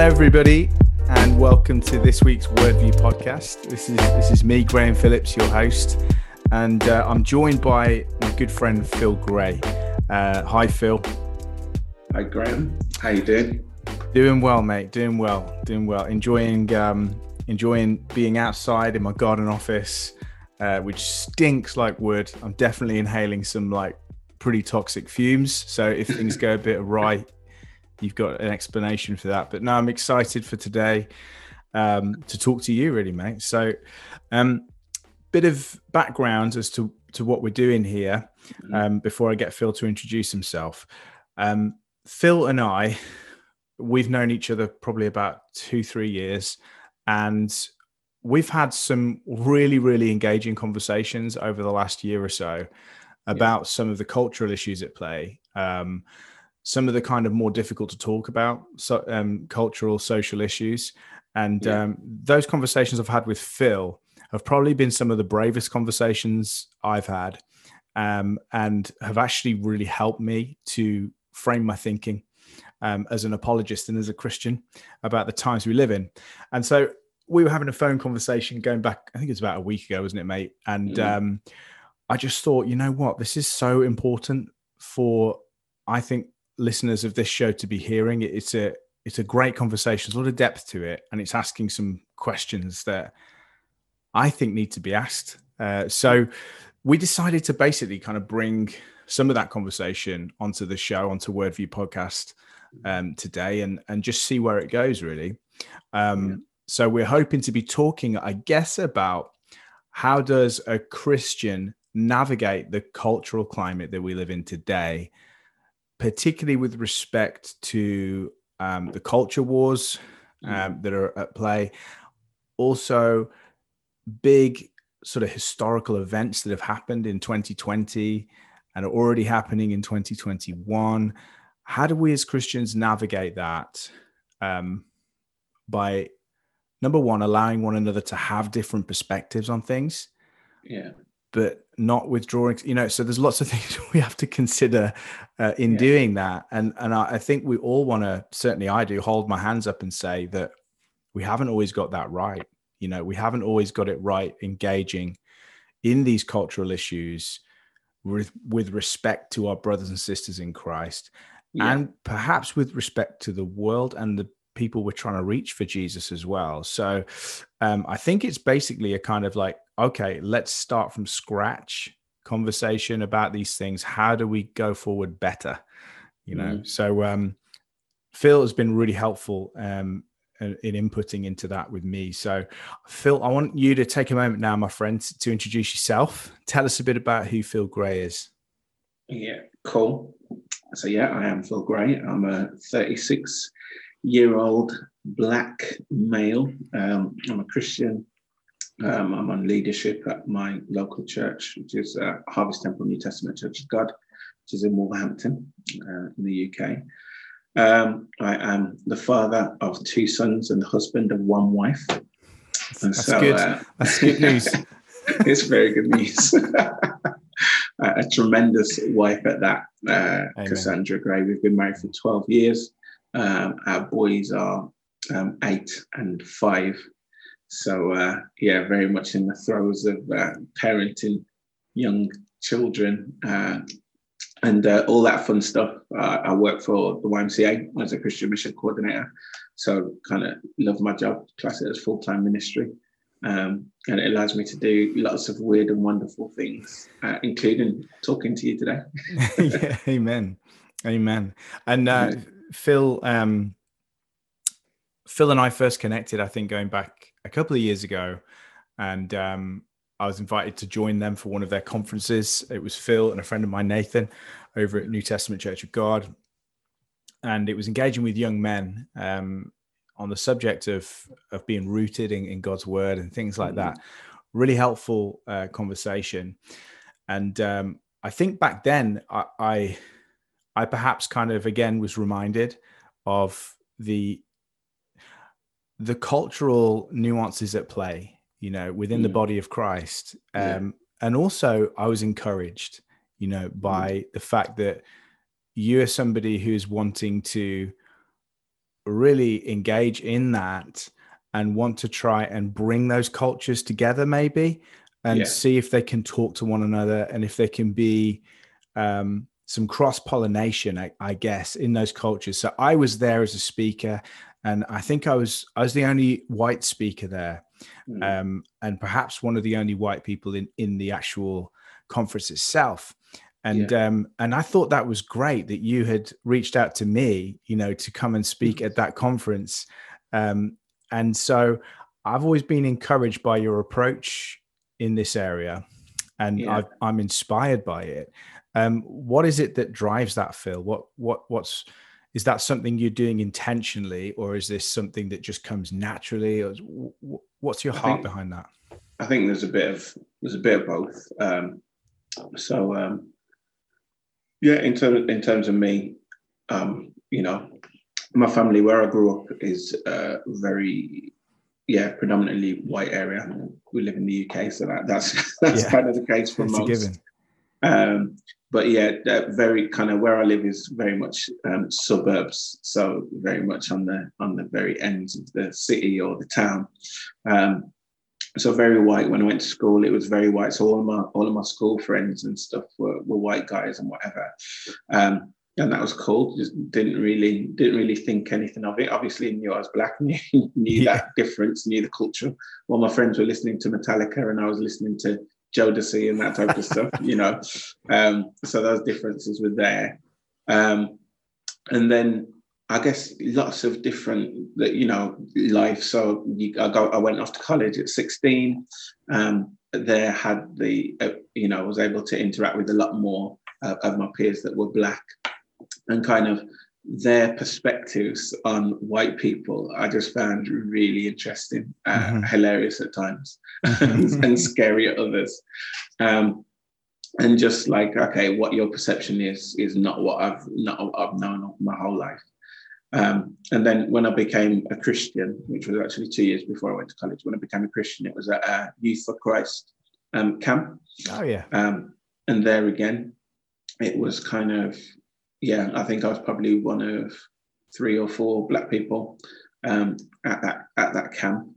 Hello everybody, and welcome to this week's Wordview podcast. This is this is me, Graham Phillips, your host, and uh, I'm joined by my good friend Phil Gray. Uh, hi, Phil. Hi, Graham. How you doing? Doing well, mate. Doing well. Doing well. Enjoying um, enjoying being outside in my garden office, uh, which stinks like wood. I'm definitely inhaling some like pretty toxic fumes. So if things go a bit awry, you've got an explanation for that. But no, I'm excited for today um, to talk to you, really, mate. So, um, bit of background as to to what we're doing here mm-hmm. um, before I get Phil to introduce himself. Um, Phil and I, we've known each other probably about two, three years, and we've had some really, really engaging conversations over the last year or so about yeah. some of the cultural issues at play. Um, some of the kind of more difficult to talk about so, um, cultural social issues and yeah. um, those conversations i've had with phil have probably been some of the bravest conversations i've had um, and have actually really helped me to frame my thinking um, as an apologist and as a christian about the times we live in and so we were having a phone conversation going back i think it's about a week ago wasn't it mate and mm-hmm. i just thought you know what this is so important for i think listeners of this show to be hearing. It's a it's a great conversation. There's a lot of depth to it, and it's asking some questions that I think need to be asked. Uh, so we decided to basically kind of bring some of that conversation onto the show, onto Wordview podcast um, today, and and just see where it goes. Really. Um, yeah. So we're hoping to be talking, I guess, about how does a Christian navigate the cultural climate that we live in today particularly with respect to um, the culture wars mm. um, that are at play. Also, big sort of historical events that have happened in 2020 and are already happening in 2021. How do we as Christians navigate that um, by number one, allowing one another to have different perspectives on things? Yeah but not withdrawing you know so there's lots of things we have to consider uh, in yeah. doing that and and I, I think we all want to certainly i do hold my hands up and say that we haven't always got that right you know we haven't always got it right engaging in these cultural issues with with respect to our brothers and sisters in christ yeah. and perhaps with respect to the world and the people we're trying to reach for jesus as well so um, i think it's basically a kind of like okay, let's start from scratch conversation about these things. How do we go forward better? You know, mm. so um, Phil has been really helpful um, in, inputting into that with me. So, Phil, I want you to take a moment now, my friend, to introduce yourself. Tell us a bit about who Phil Gray is. Yeah, cool. So, yeah, I am Phil Gray. I'm a 36 year old black male. Um, I'm a Christian um, I'm on leadership at my local church, which is uh, Harvest Temple New Testament Church of God, which is in Wolverhampton uh, in the UK. Um, I am the father of two sons and the husband of one wife. And That's so, good. Uh, That's good news. it's very good news. a tremendous wife at that, uh, Cassandra Gray. We've been married for 12 years. Um, our boys are um, eight and five. So uh, yeah, very much in the throes of uh, parenting young children uh, and uh, all that fun stuff. Uh, I work for the YMCA as a Christian mission coordinator, so kind of love my job, class it as full time ministry. Um, and it allows me to do lots of weird and wonderful things, uh, including talking to you today. yeah, amen, amen. And uh, Phil, um, Phil and I first connected, I think, going back a couple of years ago, and um, I was invited to join them for one of their conferences. It was Phil and a friend of mine, Nathan, over at New Testament Church of God, and it was engaging with young men um, on the subject of of being rooted in, in God's Word and things like that. Mm-hmm. Really helpful uh, conversation, and um, I think back then I, I I perhaps kind of again was reminded of the the cultural nuances at play, you know, within mm. the body of Christ. Um, yeah. And also, I was encouraged, you know, by mm. the fact that you are somebody who's wanting to really engage in that and want to try and bring those cultures together maybe and yeah. see if they can talk to one another and if they can be um, some cross pollination, I, I, guess, in those cultures. So I was there as a speaker, and I think I was I was the only white speaker there, mm. um, and perhaps one of the only white people in in the actual conference itself. And yeah. um, and I thought that was great that you had reached out to me, you know, to come and speak mm. at that conference. Um, and so I've always been encouraged by your approach in this area, and yeah. i am inspired by it. Um, what is it that drives that, Phil? What what what's is that something you're doing intentionally, or is this something that just comes naturally? Or what's your heart think, behind that? I think there's a bit of there's a bit of both. Um, so um, yeah, in terms in terms of me, um, you know, my family where I grew up is uh, very yeah predominantly white area. We live in the UK, so that, that's that's yeah. kind of the case for it's most. But yeah, very kind of where I live is very much um, suburbs, so very much on the on the very ends of the city or the town. Um, so very white. When I went to school, it was very white. So all of my all of my school friends and stuff were, were white guys and whatever, um, and that was cool. Just didn't really didn't really think anything of it. Obviously, knew I was black, knew, knew yeah. that difference, knew the culture. While my friends were listening to Metallica, and I was listening to Jodeci and that type of stuff, you know. Um, so those differences were there. Um, and then I guess lots of different, you know, life. So you, I, I went off to college at 16. Um, there had the, uh, you know, was able to interact with a lot more uh, of my peers that were black and kind of their perspectives on white people I just found really interesting, uh, mm-hmm. hilarious at times, mm-hmm. and scary at others. Um, and just like, okay, what your perception is is not what I've not I've known my whole life. Um, and then when I became a Christian, which was actually two years before I went to college, when I became a Christian, it was at a Youth for Christ um, camp. Oh yeah. Um, and there again, it was kind of yeah, I think I was probably one of three or four black people um, at that at that camp,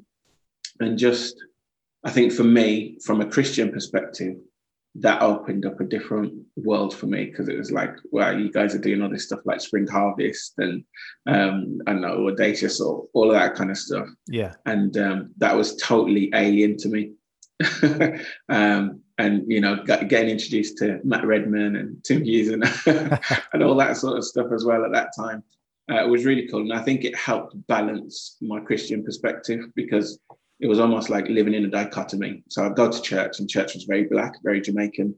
and just I think for me, from a Christian perspective, that opened up a different world for me because it was like, well, you guys are doing all this stuff like Spring Harvest and um, I don't know, Audacious or all of that kind of stuff. Yeah, and um, that was totally alien to me. um, and you know, getting introduced to Matt Redman and Tim Hughes and, and all that sort of stuff as well at that time uh, was really cool. And I think it helped balance my Christian perspective because it was almost like living in a dichotomy. So I'd go to church, and church was very black, very Jamaican,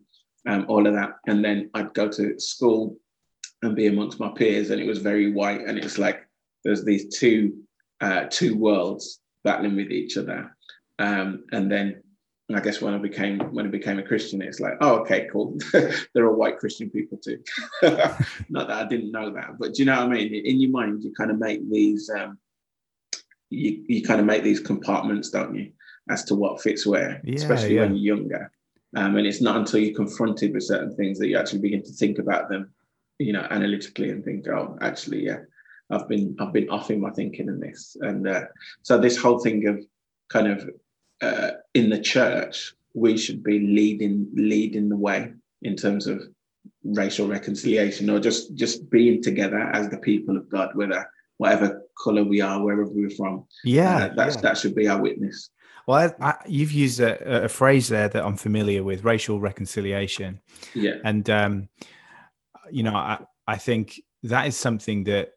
um, all of that. And then I'd go to school and be amongst my peers, and it was very white. And it's like there's these two uh, two worlds battling with each other. Um, and then I guess when I became when I became a Christian, it's like, oh, okay, cool. there are white Christian people too. Not that I didn't know that, but do you know what I mean? In your mind, you kind of make these um, you you kind of make these compartments, don't you, as to what fits where, yeah, especially yeah. when you're younger. Um, and it's not until you're confronted with certain things that you actually begin to think about them, you know, analytically and think, oh, actually, yeah, I've been I've been off in my thinking in this, and uh, so this whole thing of kind of uh, in the church, we should be leading leading the way in terms of racial reconciliation or just just being together as the people of God, whether whatever color we are, wherever we're from. Yeah, uh, that's yeah. that should be our witness. Well, I, I, you've used a, a, phrase there that I'm familiar with: racial reconciliation. Yeah, and um, you know, I I think that is something that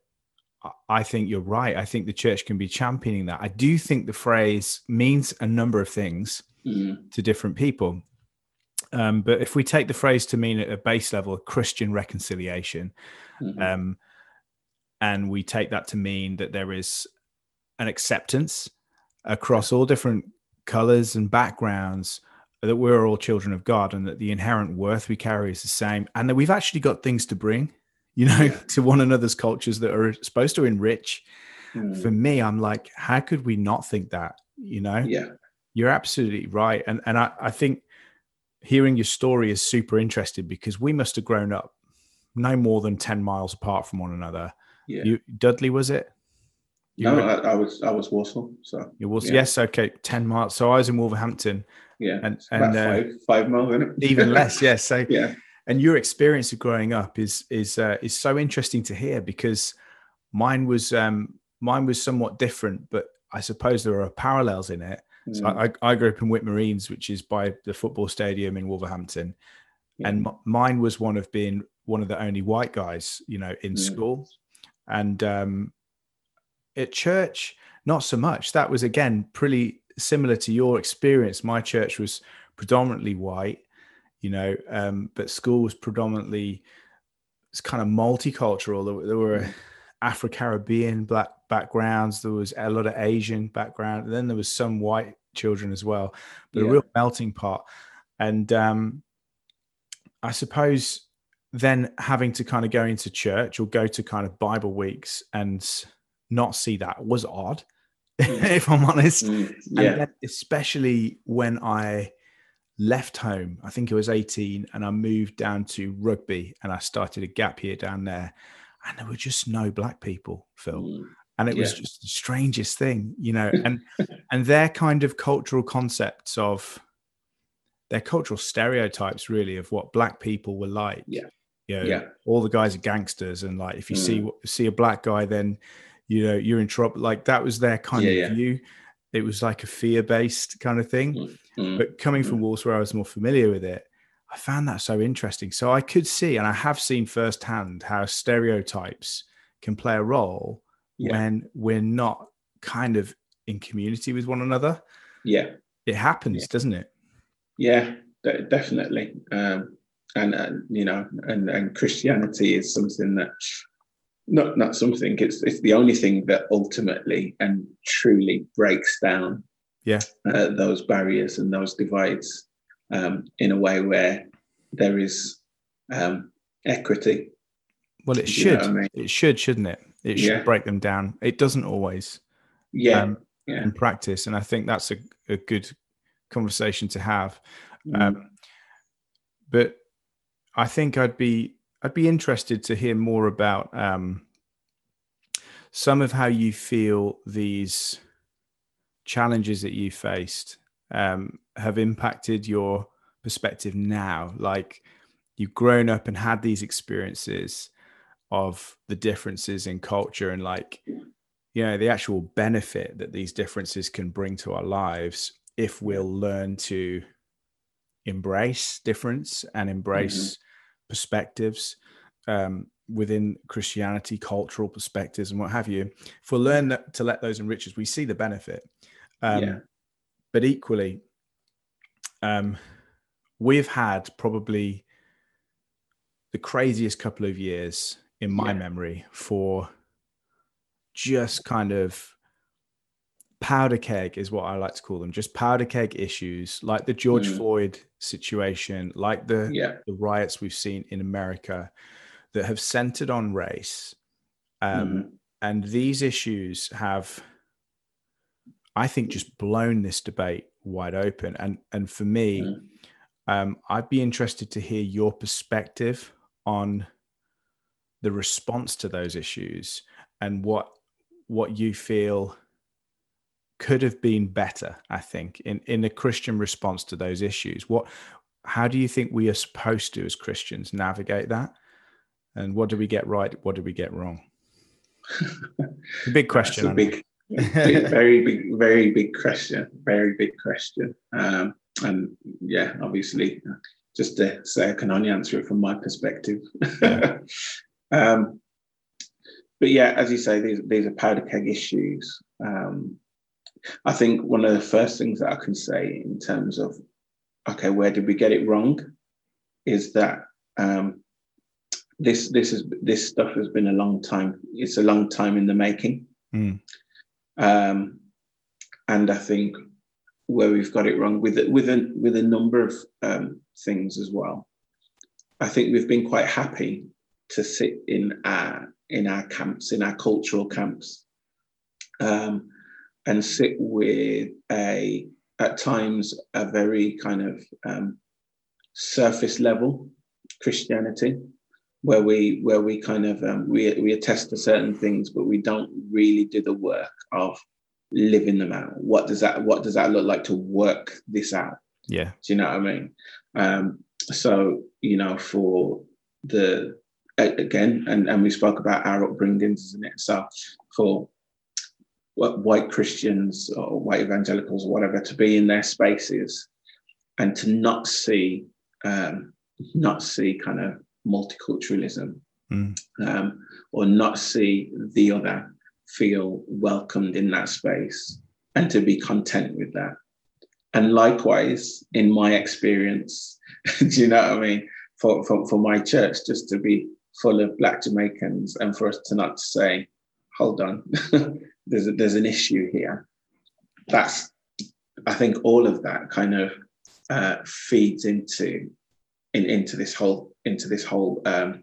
I think you're right. I think the church can be championing that. I do think the phrase means a number of things mm. to different people. Um, but if we take the phrase to mean at a base level, Christian reconciliation, mm-hmm. um, and we take that to mean that there is an acceptance across all different colors and backgrounds that we're all children of God and that the inherent worth we carry is the same and that we've actually got things to bring you know, yeah. to one another's cultures that are supposed to enrich. Mm. For me, I'm like, how could we not think that? You know? Yeah. You're absolutely right. And and I, I think hearing your story is super interesting because we must have grown up no more than 10 miles apart from one another. Yeah. You Dudley, was it? You no, were, I, I, was I was Walsall. So you was yeah. yes, okay, ten miles. So I was in Wolverhampton. Yeah, and and uh, five, five miles, even less. Yes. So yeah, and your experience of growing up is is uh, is so interesting to hear because mine was um, mine was somewhat different, but I suppose there are parallels in it. Mm. So I, I grew up in Whitmore Reans, which is by the football stadium in Wolverhampton, yeah. and m- mine was one of being one of the only white guys, you know, in mm. school, and um, at church, not so much. That was again pretty similar to your experience. My church was predominantly white, you know, um, but school was predominantly it's kind of multicultural. There, there were mm. Afro Caribbean black backgrounds. There was a lot of Asian background. And then there was some white children as well, but yeah. a real melting pot. And um, I suppose then having to kind of go into church or go to kind of Bible weeks and not see that was odd, mm. if I'm honest. Mm. Yeah. especially when I left home, I think I was 18, and I moved down to rugby and I started a gap year down there. And there were just no black people, Phil. Mm. And it yeah. was just the strangest thing, you know, and and their kind of cultural concepts of their cultural stereotypes really of what black people were like. Yeah. You know, yeah. all the guys are gangsters and like if you mm. see see a black guy then you know you're in trouble like that was their kind yeah, of view it was like a fear based kind of thing mm-hmm. but coming from mm. wolves where i was more familiar with it i found that so interesting so i could see and i have seen firsthand how stereotypes can play a role yeah. when we're not kind of in community with one another yeah it happens yeah. doesn't it yeah definitely um, and, uh, you know and, and christianity is something that not not something. It's it's the only thing that ultimately and truly breaks down yeah uh, those barriers and those divides um, in a way where there is um, equity. Well, it should. I mean? It should, shouldn't it? It should yeah. break them down. It doesn't always. Yeah. Um, yeah. In practice, and I think that's a, a good conversation to have. Mm. Um, but I think I'd be I'd be interested to hear more about um, some of how you feel these challenges that you faced um, have impacted your perspective now. Like you've grown up and had these experiences of the differences in culture and like you know the actual benefit that these differences can bring to our lives if we'll learn to embrace difference and embrace mm-hmm perspectives um, within Christianity, cultural perspectives, and what have you. If we learn that, to let those enrich us, we see the benefit. Um, yeah. But equally, um, we've had probably the craziest couple of years in my yeah. memory for just kind of powder keg is what I like to call them, just powder keg issues like the George mm. Floyd situation, like the, yeah. the riots we've seen in America that have centered on race. Um, mm. And these issues have, I think, just blown this debate wide open. And and for me, mm. um, I'd be interested to hear your perspective on the response to those issues and what what you feel could have been better i think in in a christian response to those issues. What how do you think we are supposed to as christians navigate that? And what do we get right what do we get wrong? Big question a big, big, very big very big question very big question. Um, and yeah obviously just to say i can only answer it from my perspective. Yeah. um, but yeah as you say these, these are powder keg issues. Um, I think one of the first things that I can say in terms of, okay, where did we get it wrong, is that um, this this is this stuff has been a long time. It's a long time in the making, mm. um, and I think where we've got it wrong with with a with a number of um, things as well. I think we've been quite happy to sit in our in our camps, in our cultural camps, um, and sit with a at times a very kind of um, surface level Christianity where we where we kind of um, we we attest to certain things, but we don't really do the work of living them out. What does that What does that look like to work this out? Yeah, do you know what I mean? Um, so you know, for the again, and and we spoke about our upbringings, isn't it? So for white Christians or white evangelicals or whatever to be in their spaces and to not see um, not see kind of multiculturalism mm. um, or not see the other feel welcomed in that space and to be content with that. And likewise, in my experience, do you know what I mean? For, for, for my church, just to be full of Black Jamaicans and for us to not say, hold on, there's, a, there's an issue here. That's, I think all of that kind of uh, feeds into in, into this whole into this whole um,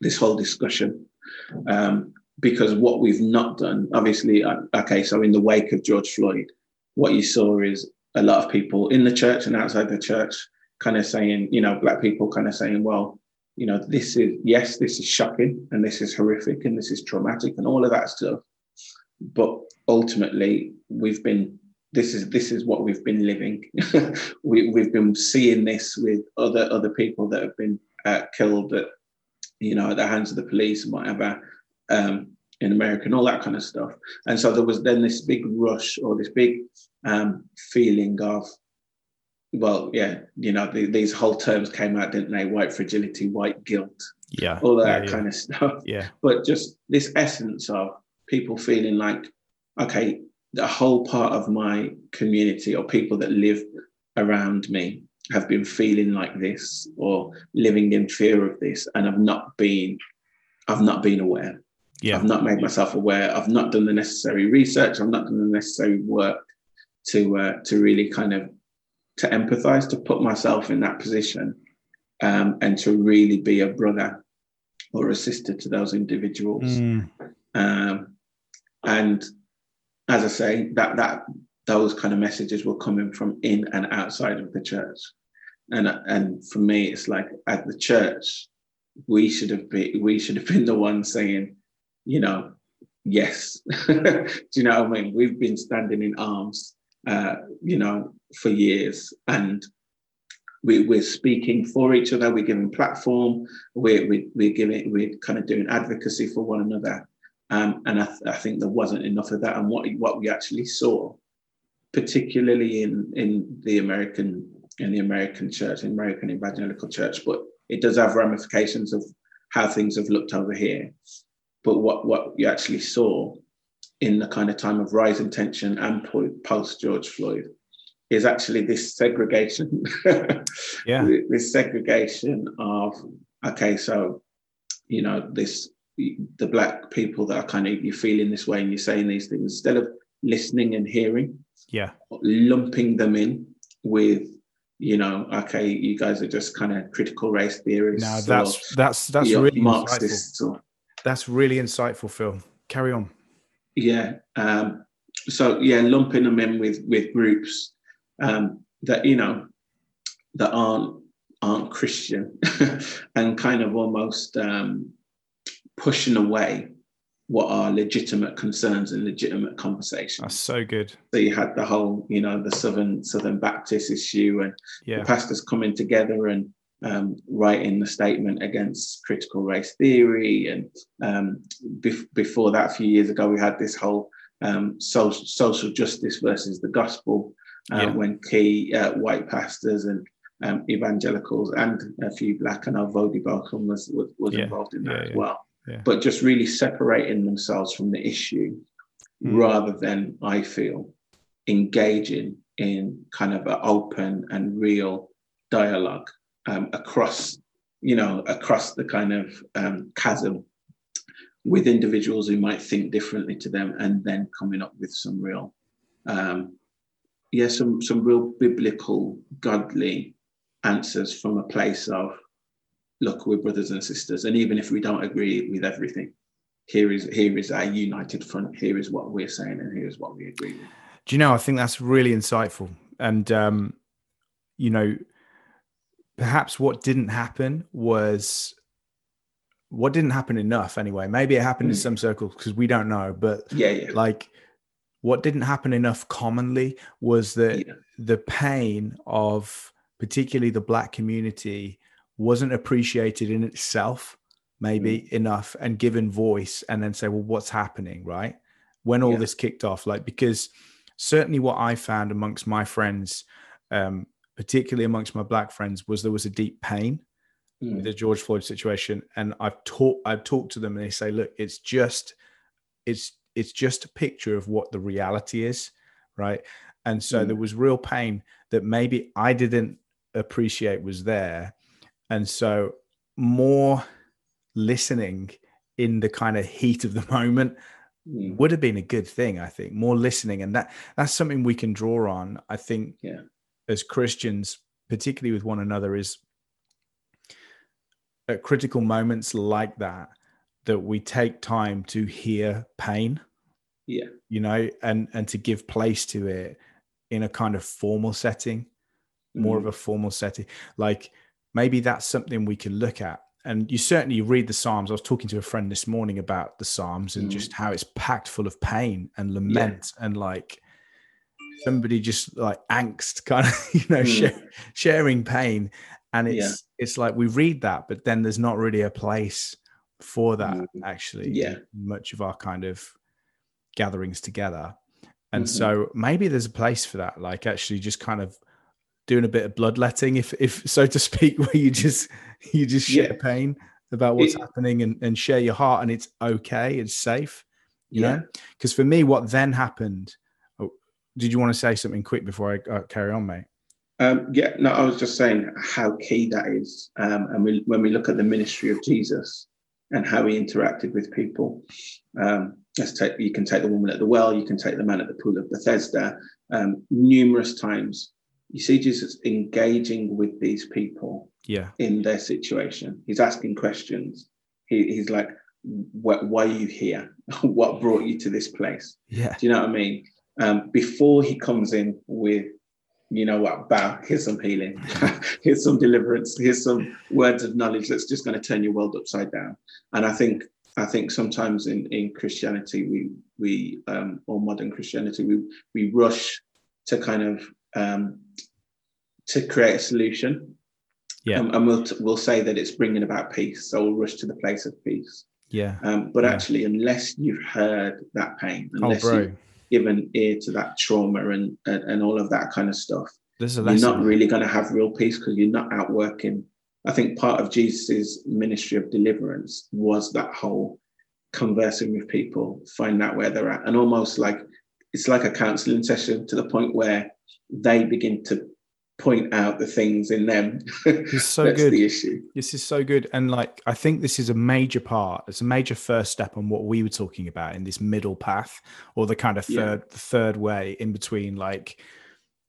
this whole discussion um, because what we've not done, obviously, uh, okay, so in the wake of George Floyd, what you saw is a lot of people in the church and outside the church kind of saying, you know, black people kind of saying, well, you know, this is yes, this is shocking and this is horrific and this is traumatic and all of that stuff. But ultimately, we've been this is this is what we've been living. we, we've been seeing this with other other people that have been uh, killed at you know at the hands of the police and whatever um, in America and all that kind of stuff. And so there was then this big rush or this big um, feeling of well, yeah, you know, the, these whole terms came out, didn't they? White fragility, white guilt, yeah, all that yeah, yeah. kind of stuff. Yeah, but just this essence of people feeling like, okay, the whole part of my community or people that live around me have been feeling like this or living in fear of this and I've not been I've not been aware. Yeah. I've not made myself aware. I've not done the necessary research. I've not done the necessary work to uh, to really kind of to empathize, to put myself in that position, um, and to really be a brother or a sister to those individuals. Mm. Um, and as I say, that that those kind of messages were coming from in and outside of the church. And and for me, it's like at the church, we should have been we should have been the ones saying, you know, yes. Do you know what I mean? We've been standing in arms, uh, you know, for years, and we, we're speaking for each other. We're giving platform. We're, we, we're giving. We're kind of doing advocacy for one another. Um, and I, th- I, think there wasn't enough of that. And what what we actually saw, particularly in in the American in the American church, in American evangelical church, but it does have ramifications of how things have looked over here. But what what you actually saw in the kind of time of rising tension and post George Floyd is actually this segregation. yeah. this segregation of okay, so you know this the black people that are kind of you're feeling this way and you're saying these things instead of listening and hearing yeah. lumping them in with you know okay you guys are just kind of critical race theorists now that's that's that's really marxists insightful. Or, that's really insightful phil. Carry on. Yeah um so yeah lumping them in with with groups um that you know that aren't aren't christian and kind of almost um pushing away what are legitimate concerns and legitimate conversations. That's so good. So you had the whole, you know, the Southern Southern Baptist issue and yeah. the pastors coming together and um, writing the statement against critical race theory. And um, bef- before that, a few years ago, we had this whole um, social, social justice versus the gospel uh, yeah. when key uh, white pastors and um, evangelicals and a few black and Voddie Baucham was, was, was yeah. involved in that as well yeah. but just really separating themselves from the issue mm. rather than, I feel, engaging in kind of an open and real dialogue um, across, you know, across the kind of um, chasm with individuals who might think differently to them and then coming up with some real um, yeah some some real biblical godly answers from a place of look, we're brothers and sisters, and even if we don't agree with everything, here is here is our united front. Here is what we're saying, and here is what we agree with. Do you know? I think that's really insightful, and um, you know, perhaps what didn't happen was what didn't happen enough anyway. Maybe it happened mm. in some circles because we don't know, but yeah, yeah. like what didn't happen enough commonly was that yeah. the pain of particularly the black community wasn't appreciated in itself maybe mm. enough and given voice and then say well what's happening right when all yeah. this kicked off like because certainly what i found amongst my friends um, particularly amongst my black friends was there was a deep pain mm. with the george floyd situation and i've talked i've talked to them and they say look it's just it's it's just a picture of what the reality is right and so mm. there was real pain that maybe i didn't appreciate was there and so more listening in the kind of heat of the moment mm. would have been a good thing i think more listening and that that's something we can draw on i think yeah. as christians particularly with one another is at critical moments like that that we take time to hear pain yeah you know and and to give place to it in a kind of formal setting more mm. of a formal setting like maybe that's something we can look at and you certainly read the psalms i was talking to a friend this morning about the psalms and mm. just how it's packed full of pain and lament yeah. and like somebody just like angst kind of you know mm. share, sharing pain and it's yeah. it's like we read that but then there's not really a place for that mm. actually yeah much of our kind of gatherings together and mm-hmm. so maybe there's a place for that like actually just kind of doing a bit of bloodletting, if if so to speak, where you just you just share yeah. pain about what's it, happening and, and share your heart, and it's okay, it's safe, you yeah. know. Because for me, what then happened? Oh, did you want to say something quick before I uh, carry on, mate? Um, yeah, no, I was just saying how key that is, um, and we, when we look at the ministry of Jesus and how he interacted with people. Um, let's take you can take the woman at the well, you can take the man at the pool of Bethesda. Um, numerous times you see Jesus engaging with these people yeah. in their situation. He's asking questions. He, he's like why are you here? What brought you to this place? Yeah. Do you know what i mean? Um, before he comes in with you know what bow here's some healing. Here's some deliverance. Here's some words of knowledge that's just going to turn your world upside down. And i think i think sometimes in in christianity we we um or modern christianity we we rush to kind of um, to create a solution. Yeah. Um, and we'll, we'll say that it's bringing about peace. So we'll rush to the place of peace. Yeah. Um, but yeah. actually, unless you've heard that pain, oh, unless oh, you've given ear to that trauma and, and, and all of that kind of stuff, you're not really going to have real peace because you're not outworking. I think part of Jesus's ministry of deliverance was that whole conversing with people, find out where they're at, and almost like it's like a counseling session to the point where they begin to point out the things in them. It's so good. The issue. This is so good, and like I think this is a major part. It's a major first step on what we were talking about in this middle path, or the kind of third, yeah. the third way in between, like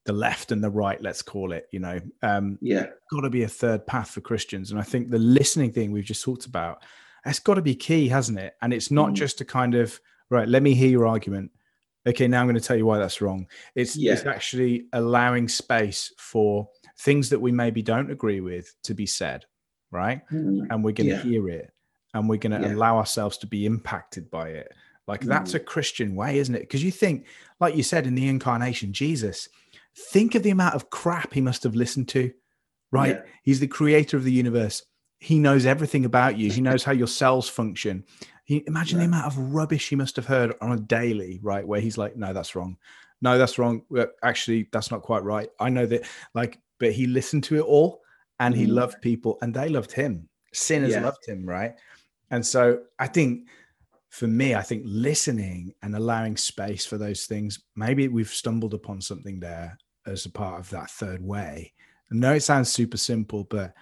the left and the right. Let's call it. You know, um, yeah, got to be a third path for Christians, and I think the listening thing we've just talked about, that's got to be key, hasn't it? And it's not mm. just a kind of right. Let me hear your argument okay, now I'm going to tell you why that's wrong. It's, yeah. it's actually allowing space for things that we maybe don't agree with to be said, right? Mm. And we're going to hear it and we're going to yeah. allow ourselves to be impacted by it. Like mm. that's a Christian way, isn't it? Because you think, like you said in the incarnation, Jesus, think of the amount of crap he must have listened to, right? He's the creator of the universe. He knows everything about you. He knows how your cells function. He, imagine the amount of rubbish he must have heard on a daily, right? Where he's like, no, that's wrong. No, that's wrong. Actually, that's not quite right. I know that, like, but he listened to it all and he mm. loved people and they loved him. Sinners yeah. loved him, right? And so I think for me, I think listening and allowing space for those things, maybe we've stumbled upon something there as a part of that third way. I know it sounds super simple, but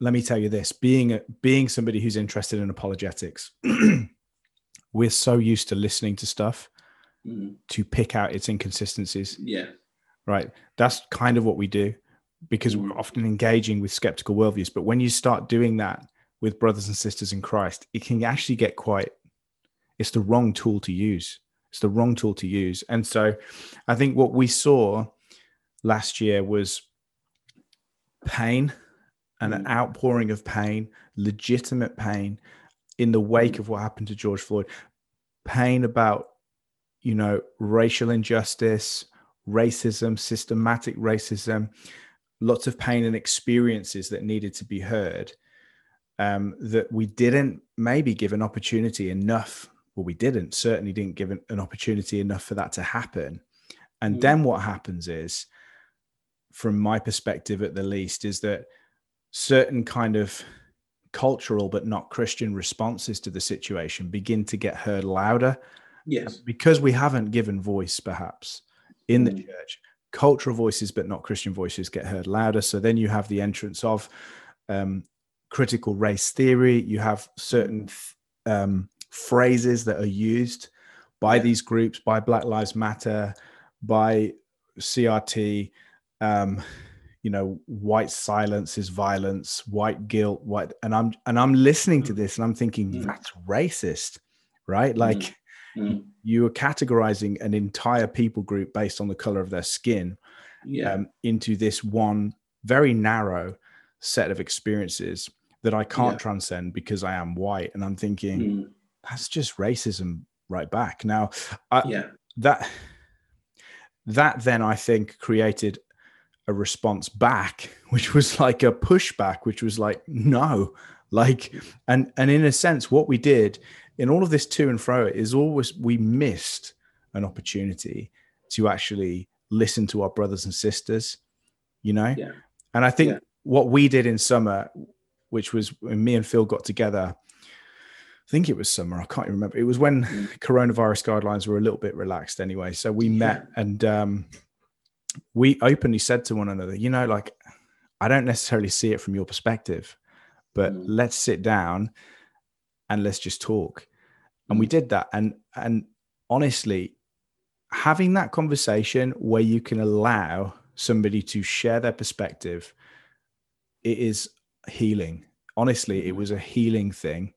let me tell you this being a, being somebody who's interested in apologetics we're so used to listening to stuff mm. to pick out its inconsistencies. Yeah. Right. That's kind of what we do because mm. we're often engaging with skeptical worldviews. But when you start doing that with brothers and sisters in christ it can actually get quite it's the wrong tool to use. It's the wrong tool to use. And so i think what we saw last year was pain and an mm. outpouring of pain, legitimate pain in the wake of what happened to George Floyd, pain about, you know, racial injustice, racism, systematic racism, lots of pain and experiences that needed to be heard. Um, that we didn't maybe give an opportunity enough. Well, we didn't, certainly didn't give an, an opportunity enough for that to happen. And mm. then what happens is, from my perspective at the least, is that certain kind of cultural but not Christian responses to the situation begin to get heard louder. Yes. Because we haven't given voice, perhaps, in the mm. church. Cultural voices but not Christian voices get heard louder. So then you have the entrance of um, critical race theory. You have certain um, phrases that are used by these groups, by Black Lives Matter, by CRT. Um, you know white silence is violence white guilt white and i'm and i'm listening to mm. this and i'm thinking mm. that's racist right like mm. mm. you are categorizing an entire people group based on the color of their skin yeah. um, into this one very narrow set of experiences that i can't yeah. transcend because i am white and i'm thinking mm. that's just racism right back now I, yeah that that then i think created a response back which was like a pushback which was like no like and and in a sense what we did in all of this to and fro is always we missed an opportunity to actually listen to our brothers and sisters you know yeah. and i think yeah. what we did in summer which was when me and phil got together I think it was summer. I can't remember. It was when mm. coronavirus guidelines were a little bit relaxed anyway. So we met and um, we openly said to one another, you know, like, I don't necessarily see it from your perspective, but mm. let's sit down and let's just talk. And we mm. did that. And, and honestly, having that conversation where you can allow somebody to share their perspective, it is healing. Honestly, it mm. was a healing thing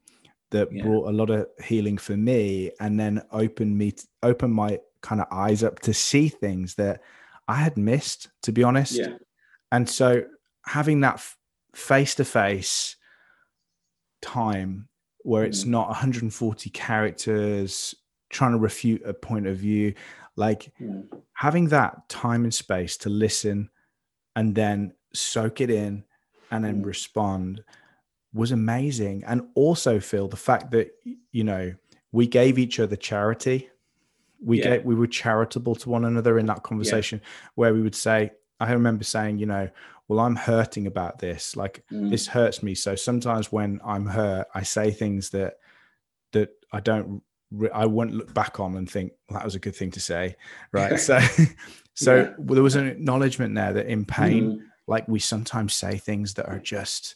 that yeah. brought a lot of healing for me and then opened me, opened my kind of eyes up to see things that I had missed, to be honest. Yeah. And so having that face to face time where it's mm. not 140 characters trying to refute a point of view, like mm. having that time and space to listen and then soak it in and then mm. respond was amazing. And also, Phil, the fact that, you know, we gave each other charity we yeah. get we were charitable to one another in that conversation yeah. where we would say i remember saying you know well i'm hurting about this like mm. this hurts me so sometimes when i'm hurt i say things that that i don't i won't look back on and think well, that was a good thing to say right so so yeah. there was an acknowledgement there that in pain mm. like we sometimes say things that are just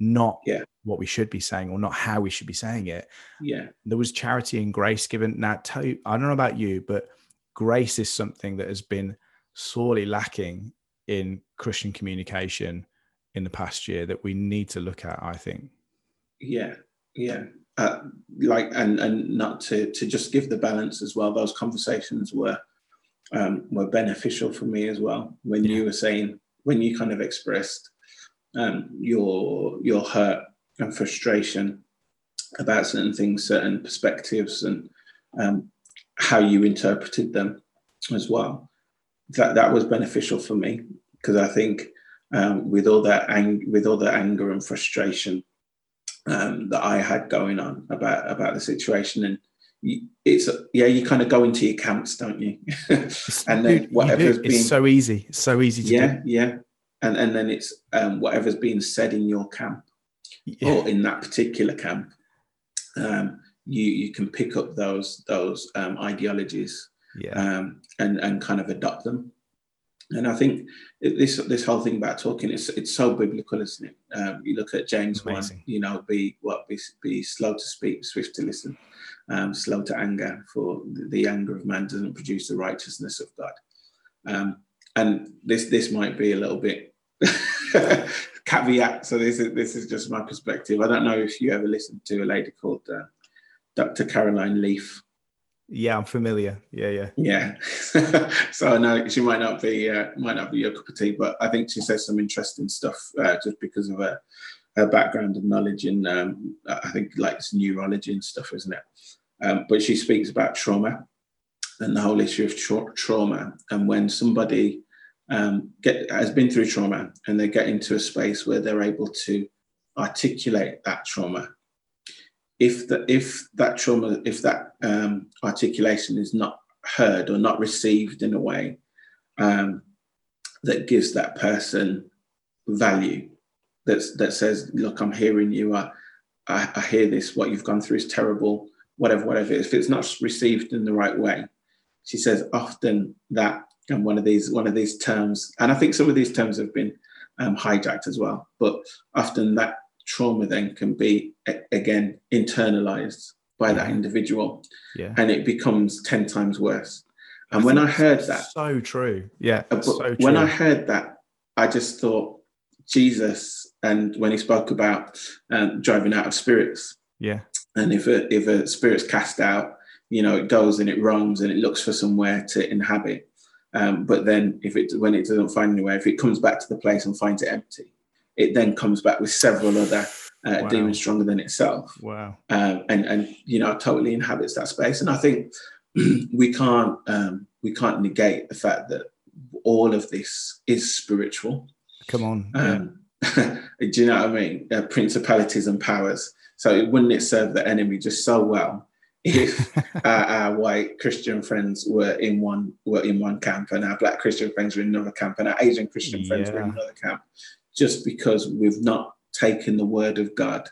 not yeah. what we should be saying or not how we should be saying it. Yeah. There was charity and grace given. Now, tell you, I don't know about you, but grace is something that has been sorely lacking in Christian communication in the past year that we need to look at, I think. Yeah. Yeah. Uh, like and and not to to just give the balance as well. Those conversations were um, were beneficial for me as well. When yeah. you were saying when you kind of expressed um, your your hurt and frustration about certain things, certain perspectives, and um, how you interpreted them as well. That that was beneficial for me because I think um, with all that ang- with all the anger and frustration um, that I had going on about about the situation, and it's yeah, you kind of go into your camps, don't you? and then whatever's been so easy, so easy to yeah, do. yeah and and then it's um, whatever's being said in your camp yeah. or in that particular camp. Um, you you can pick up those those um, ideologies yeah. um, and and kind of adopt them. And I think this this whole thing about talking it's it's so biblical, isn't it? Um, you look at James Amazing. one, you know, be what be, be slow to speak, swift to listen, um, slow to anger, for the, the, anger of man doesn't produce the righteousness of God. And this this might be a little bit caveat. So this is this is just my perspective. I don't know if you ever listened to a lady called uh, Dr. Caroline Leaf. Yeah, I'm familiar. Yeah, yeah, yeah. so I know she might not be uh, might not be your cup of tea, but I think she says some interesting stuff uh, just because of her her background and knowledge in um, I think like neurology and stuff, isn't it? Um, but she speaks about trauma and the whole issue of tra- trauma, and when somebody um, get has been through trauma and they get into a space where they're able to articulate that trauma if the, if that trauma, if that um, articulation is not heard or not received in a way um, that gives that person value, that's, that says, "Look, I'm hearing you. I, I, I hear this. What you've gone through is terrible. Whatever, whatever. If it's not received in the right way, she says often that and one of these one of these terms, and I think some of these terms have been um, hijacked as well. But often that trauma then can be again internalized by that individual yeah. and it becomes 10 times worse and I when i heard that so true yeah uh, so true. when i heard that i just thought jesus and when he spoke about um, driving out of spirits yeah and if a if a spirit's cast out you know it goes and it roams and it looks for somewhere to inhabit um, but then if it when it doesn't find anywhere if it comes back to the place and finds it empty it then comes back with several other uh, wow. demons stronger than itself. Wow. Um, and and you know totally inhabits that space. And I think we can't um, we can't negate the fact that all of this is spiritual. Come on. Um, yeah. do you know what I mean? Uh, principalities and powers. So it wouldn't it serve the enemy just so well if our, our, white Christian friends were in one were in one camp and our black Christian friends were in another camp and our Asian Christian yeah. friends were in another camp? just because we've not taken the word of God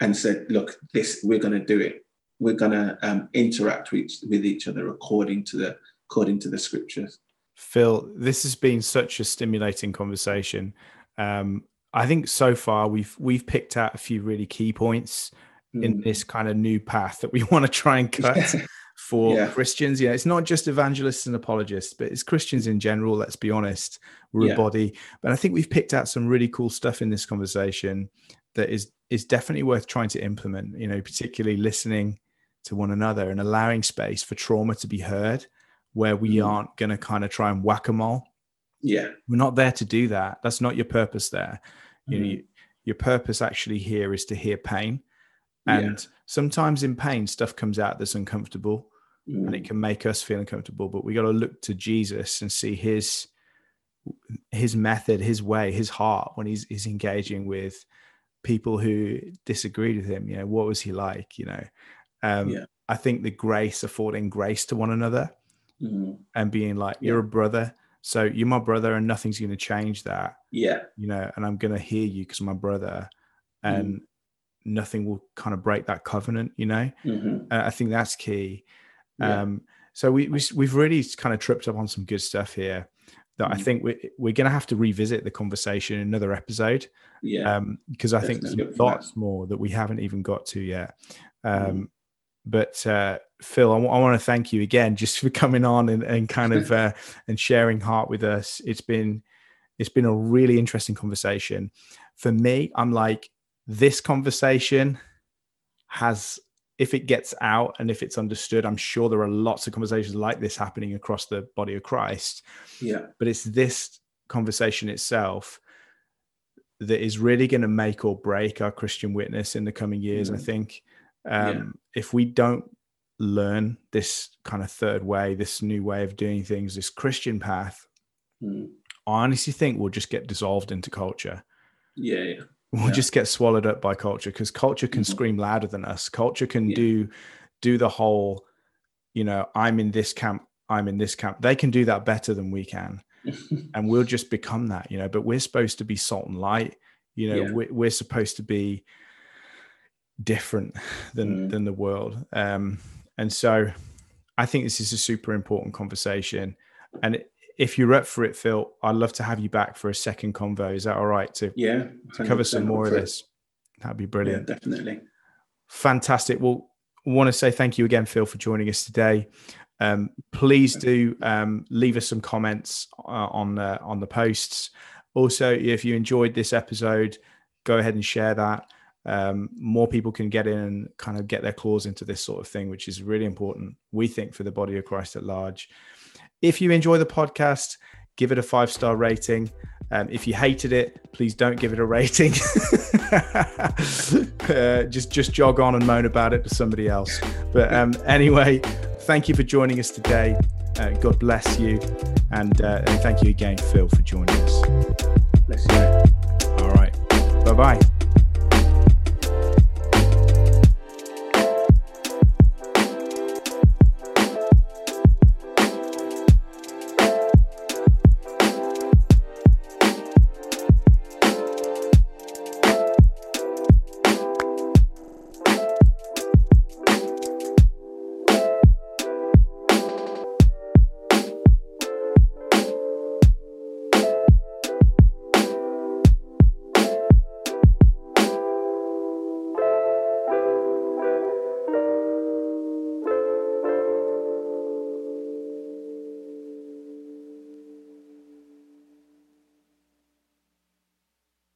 and said, look, this we're going to do it. We're going to um, interact with, with each other according to the according to the scriptures. Phil, this has been such a stimulating conversation. Um, I think so far we've we've picked out a few really key points mm. in this kind of new path that we want to try and cut for yeah. Christians. Yeah, it's not just evangelists and apologists, but it's Christians in general. Let's be honest, we're yeah. a body. But I think we've picked out some really cool stuff in this conversation that is is definitely worth trying to implement. You know, particularly listening to one another and allowing space for trauma to be heard, where we mm. aren't going to kind of try and whack a mole. Yeah, we're not there to do that. That's not your purpose. There, you mm. know, you, your purpose actually here is to hear pain and yeah. sometimes in pain, stuff comes out that's uncomfortable mm. and it mm. can make us feel uncomfortable. But we got to look to Jesus and see his his method, his way, his heart when he's, he's engaging with people who disagreed with him. You know, what was he like? You know, um, yeah. I think the grace, affording grace to one another mm. and being like, you're yeah. a brother. So you're my brother and nothing's going to change that. Yeah. You know, and I'm going to hear you because my brother. And mm nothing will kind of break that covenant you know mm-hmm. uh, i think that's key yeah. um so we, we we've really kind of tripped up on some good stuff here that mm-hmm. i think we, we're going to have to revisit the conversation in another episode yeah um because i think there's lots more that we haven't even got to yet um mm-hmm. but uh phil I, w- I want to thank you again just for coming on and, and kind of uh and sharing heart with us it's been it's been a really interesting conversation for me i'm like this conversation has if it gets out and if it's understood i'm sure there are lots of conversations like this happening across the body of christ yeah but it's this conversation itself that is really going to make or break our christian witness in the coming years mm. i think um, yeah. if we don't learn this kind of third way this new way of doing things this christian path mm. i honestly think we'll just get dissolved into culture yeah, yeah we'll yeah. just get swallowed up by culture because culture can mm-hmm. scream louder than us culture can yeah. do do the whole you know i'm in this camp i'm in this camp they can do that better than we can and we'll just become that you know but we're supposed to be salt and light you know yeah. we're, we're, supposed to be different than mm. than the world um and so i think this is a super important conversation and it, if you're up for it, Phil, I'd love to have you back for a second convo. Is that all right to, yeah, to cover some more of this? That'd be brilliant. Yeah, definitely. Fantastic. Well, want to say thank you again, Phil, for joining us today. Um, please do um, leave us some comments uh, on the, on the posts. Also, if you enjoyed this episode, go ahead and share that. um, more people can get in and kind of get their claws into this sort of thing, which is really important, we think, for the body of Christ at large. If you enjoy the podcast, give it a five star rating. Um, if you hated it, please don't give it a rating. uh, just just jog on and moan about it to somebody else. But um, anyway, thank you for joining us today. Uh, God bless you, and, uh, and thank you again, Phil, for joining us. Bless you. All right. Bye bye.